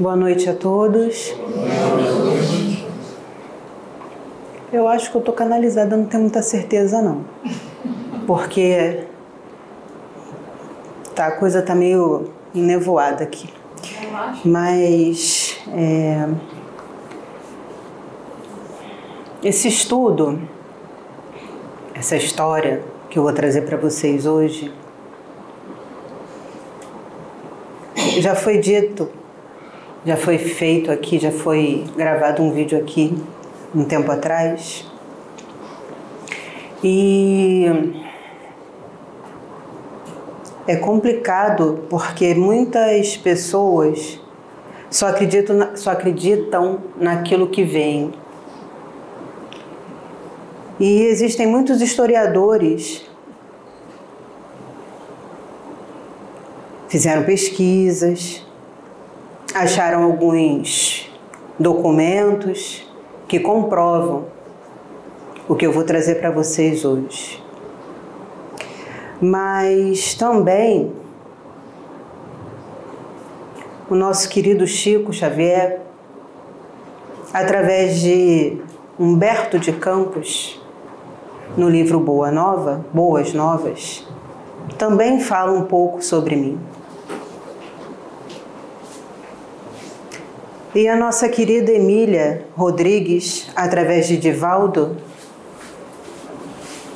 Boa noite a todos. Eu acho que eu tô canalizada, não tenho muita certeza não. Porque tá, a coisa tá meio enevoada aqui. Mas é, esse estudo, essa história que eu vou trazer para vocês hoje, já foi dito já foi feito aqui, já foi gravado um vídeo aqui um tempo atrás. E é complicado porque muitas pessoas só acreditam, só acreditam naquilo que vem. E existem muitos historiadores fizeram pesquisas, acharam alguns documentos que comprovam o que eu vou trazer para vocês hoje. Mas também o nosso querido Chico Xavier, através de Humberto de Campos, no livro Boa Nova, Boas Novas, também fala um pouco sobre mim. E a nossa querida Emília Rodrigues, através de Divaldo,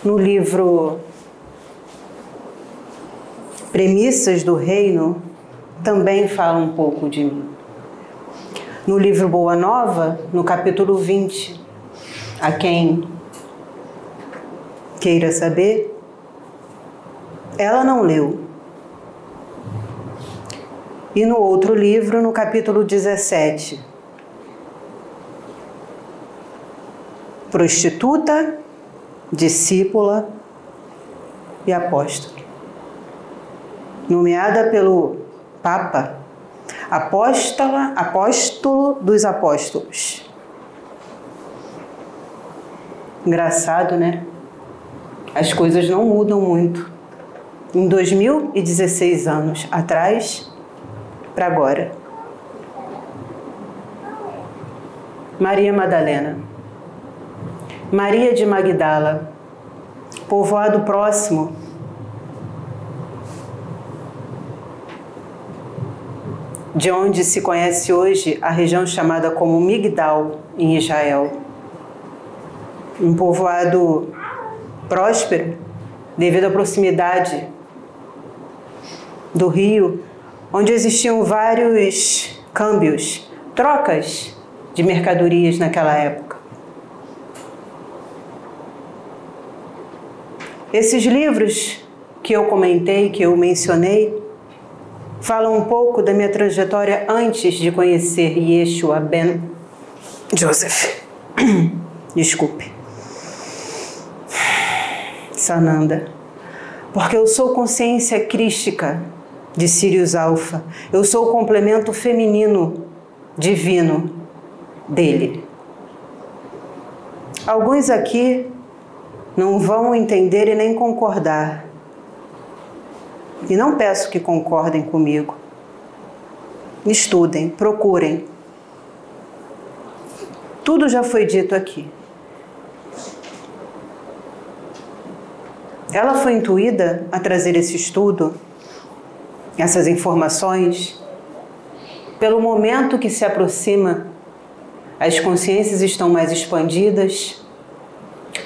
no livro Premissas do Reino, também fala um pouco de mim. No livro Boa Nova, no capítulo 20, a quem queira saber, ela não leu, e no outro livro, no capítulo 17. Prostituta, discípula e apóstolo. Nomeada pelo Papa, apóstola, apóstolo dos apóstolos. Engraçado, né? As coisas não mudam muito. Em 2016 anos atrás, para agora. Maria Madalena. Maria de Magdala, povoado próximo. De onde se conhece hoje a região chamada como Migdal, em Israel. Um povoado próspero devido à proximidade do rio onde existiam vários câmbios, trocas de mercadorias naquela época. Esses livros que eu comentei, que eu mencionei, falam um pouco da minha trajetória antes de conhecer Yeshua Ben Joseph. Desculpe. Sananda. Porque eu sou consciência crística de Sirius Alfa. Eu sou o complemento feminino divino dele. Alguns aqui não vão entender e nem concordar. E não peço que concordem comigo. Estudem, procurem. Tudo já foi dito aqui. Ela foi intuída a trazer esse estudo essas informações, pelo momento que se aproxima, as consciências estão mais expandidas,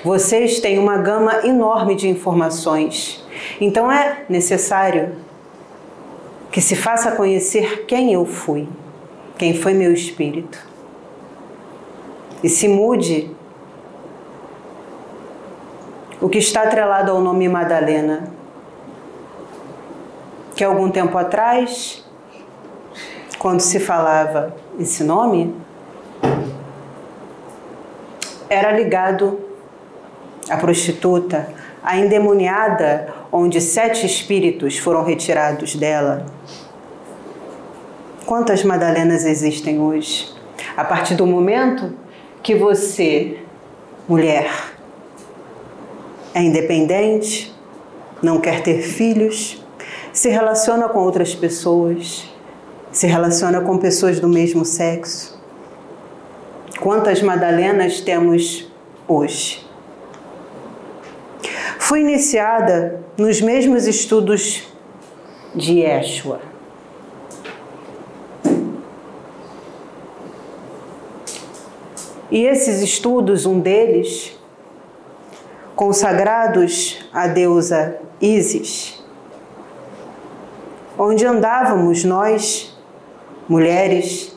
vocês têm uma gama enorme de informações. Então é necessário que se faça conhecer quem eu fui, quem foi meu espírito. E se mude o que está atrelado ao nome Madalena que algum tempo atrás, quando se falava esse nome, era ligado à prostituta, à endemoniada, onde sete espíritos foram retirados dela. Quantas Madalenas existem hoje? A partir do momento que você, mulher, é independente, não quer ter filhos, se relaciona com outras pessoas, se relaciona com pessoas do mesmo sexo. Quantas Madalenas temos hoje? Fui iniciada nos mesmos estudos de Yeshua. E esses estudos, um deles, consagrados à deusa Isis, onde andávamos nós, mulheres,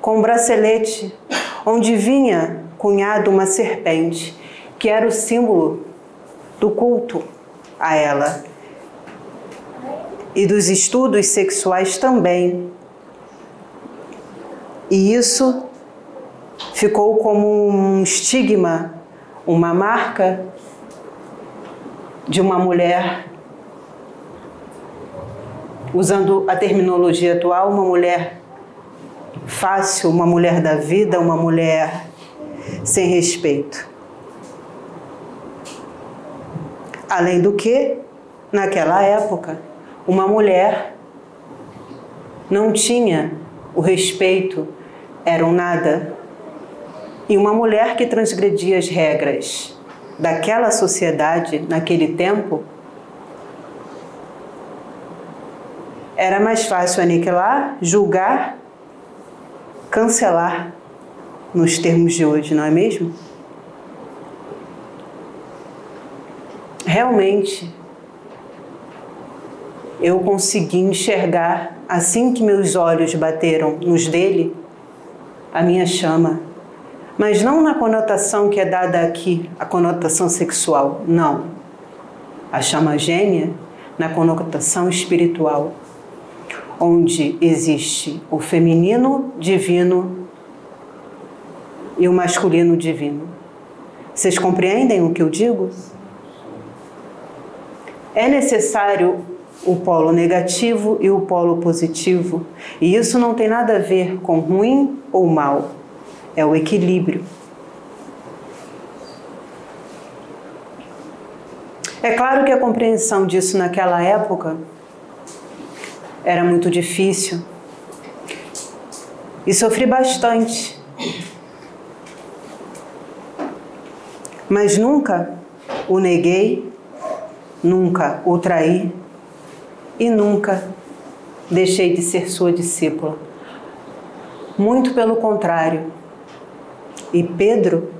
com um bracelete, onde vinha cunhado uma serpente, que era o símbolo do culto a ela. E dos estudos sexuais também. E isso ficou como um estigma, uma marca de uma mulher, usando a terminologia atual, uma mulher fácil, uma mulher da vida, uma mulher sem respeito. Além do que, naquela época, uma mulher não tinha o respeito, era um nada. E uma mulher que transgredia as regras daquela sociedade, naquele tempo, era mais fácil aniquilar, julgar, cancelar, nos termos de hoje, não é mesmo? Realmente, eu consegui enxergar, assim que meus olhos bateram nos dele, a minha chama mas não na conotação que é dada aqui, a conotação sexual, não. A chama gêmea na conotação espiritual, onde existe o feminino divino e o masculino divino. Vocês compreendem o que eu digo? É necessário o polo negativo e o polo positivo, e isso não tem nada a ver com ruim ou mal é o equilíbrio. É claro que a compreensão disso naquela época era muito difícil e sofri bastante. Mas nunca o neguei, nunca o traí e nunca deixei de ser sua discípula. Muito pelo contrário, e Pedro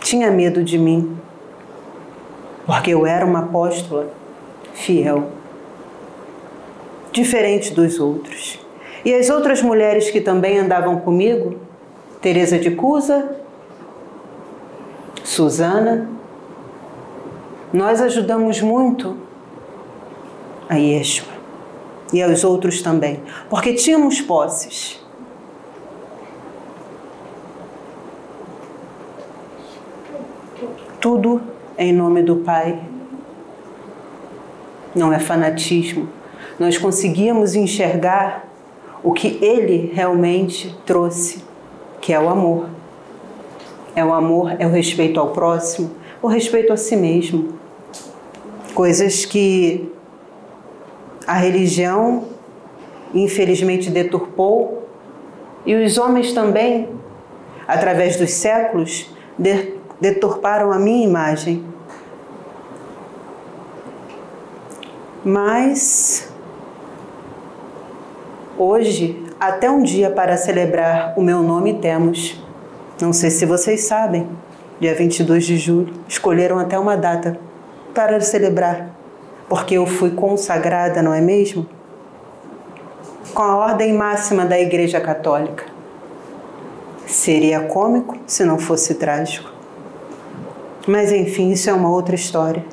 tinha medo de mim, porque eu era uma apóstola fiel, diferente dos outros. E as outras mulheres que também andavam comigo, Teresa de Cusa, Susana, nós ajudamos muito a Yeshua e aos outros também, porque tínhamos posses. Tudo em nome do Pai. Não é fanatismo. Nós conseguíamos enxergar o que Ele realmente trouxe, que é o amor. É o amor, é o respeito ao próximo, o respeito a si mesmo. Coisas que a religião infelizmente deturpou e os homens também, através dos séculos, deturparam a minha imagem. Mas hoje, até um dia para celebrar o meu nome temos. Não sei se vocês sabem, dia 22 de julho, escolheram até uma data para celebrar, porque eu fui consagrada, não é mesmo? Com a ordem máxima da Igreja Católica. Seria cômico se não fosse trágico. Mas enfim, isso é uma outra história.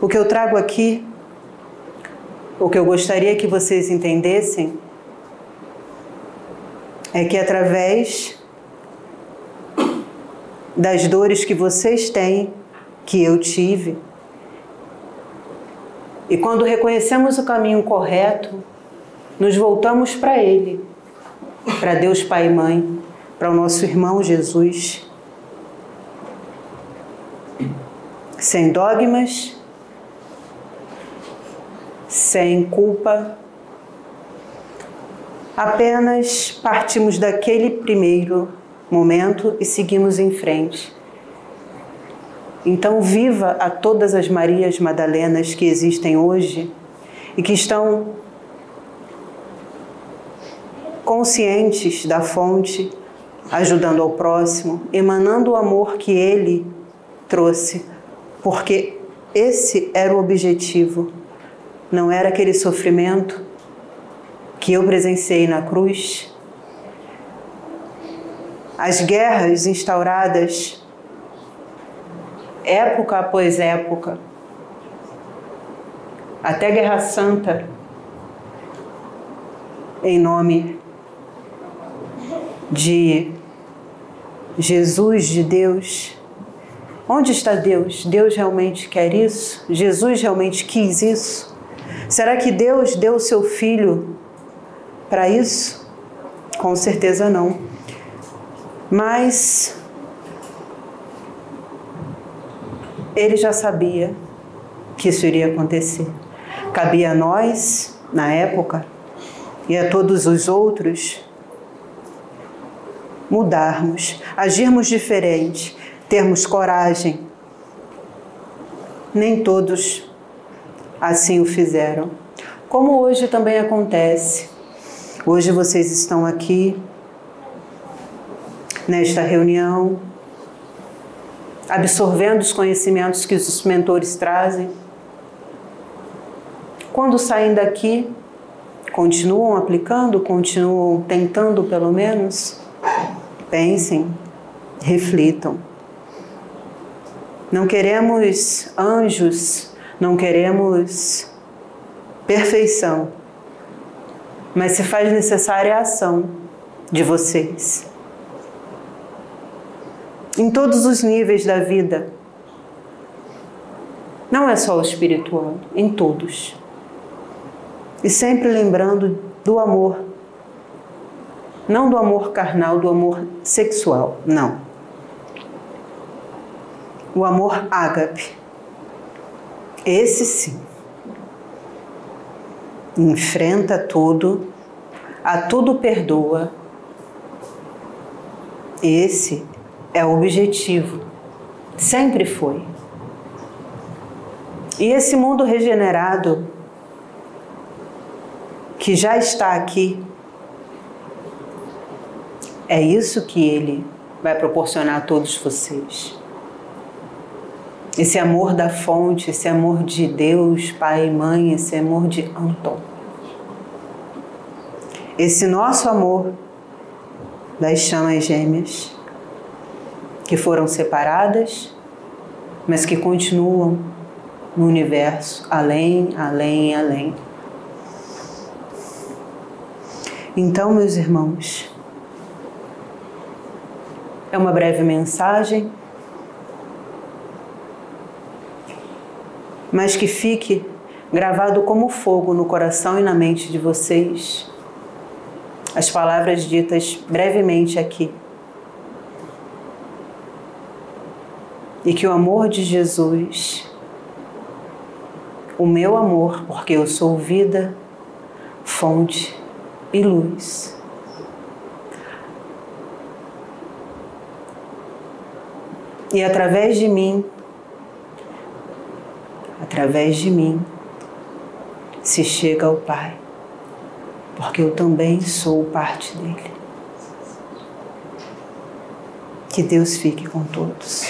O que eu trago aqui, o que eu gostaria que vocês entendessem, é que através das dores que vocês têm, que eu tive, e quando reconhecemos o caminho correto, nos voltamos para Ele, para Deus Pai e Mãe, para o nosso irmão Jesus. Sem dogmas, sem culpa, Apenas partimos daquele primeiro momento e seguimos em frente. Então, viva a todas as Marias Madalenas que existem hoje e que estão conscientes da fonte, ajudando ao próximo, emanando o amor que ele trouxe, porque esse era o objetivo, não era aquele sofrimento que eu presenciei na cruz. As guerras instauradas, época após época, até Guerra Santa, em nome de Jesus, de Deus. Onde está Deus? Deus realmente quer isso? Jesus realmente quis isso? Será que Deus deu o seu filho para isso? Com certeza não. Mas ele já sabia que isso iria acontecer. Cabia a nós, na época, e a todos os outros mudarmos, agirmos diferente, termos coragem. Nem todos assim o fizeram. Como hoje também acontece. Hoje vocês estão aqui nesta reunião, absorvendo os conhecimentos que os mentores trazem. Quando saem daqui, continuam aplicando, continuam tentando pelo menos? Pensem, reflitam. Não queremos anjos, não queremos perfeição, mas se faz necessária a ação de vocês. Em todos os níveis da vida. Não é só o espiritual, em todos. E sempre lembrando do amor não do amor carnal, do amor sexual, não. O amor ágape. Esse sim. Enfrenta tudo, a tudo perdoa. Esse é o objetivo. Sempre foi. E esse mundo regenerado que já está aqui é isso que Ele vai proporcionar a todos vocês. Esse amor da fonte, esse amor de Deus, Pai e Mãe, esse amor de Anton. Esse nosso amor das chamas gêmeas, que foram separadas, mas que continuam no universo, além, além, além. Então, meus irmãos, é uma breve mensagem, mas que fique gravado como fogo no coração e na mente de vocês as palavras ditas brevemente aqui. E que o amor de Jesus, o meu amor, porque eu sou vida, fonte e luz, E através de mim, através de mim, se chega ao Pai, porque eu também sou parte dele. Que Deus fique com todos.